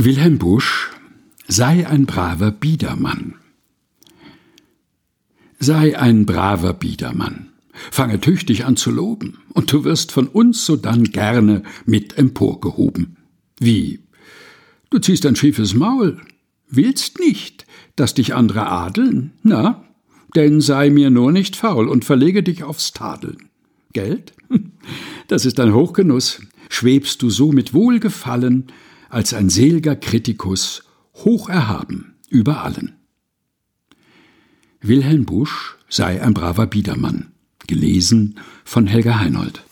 Wilhelm Busch Sei ein braver Biedermann. Sei ein braver Biedermann. Fange tüchtig an zu loben, und du wirst von uns sodann gerne mit emporgehoben. Wie? Du ziehst ein schiefes Maul, willst nicht, dass dich andere adeln? Na, denn sei mir nur nicht faul und verlege dich aufs Tadeln. Geld? Das ist ein Hochgenuss. Schwebst du so mit Wohlgefallen als ein selger Kritikus hoch erhaben über allen. Wilhelm Busch sei ein braver Biedermann. Gelesen von Helga Heinold.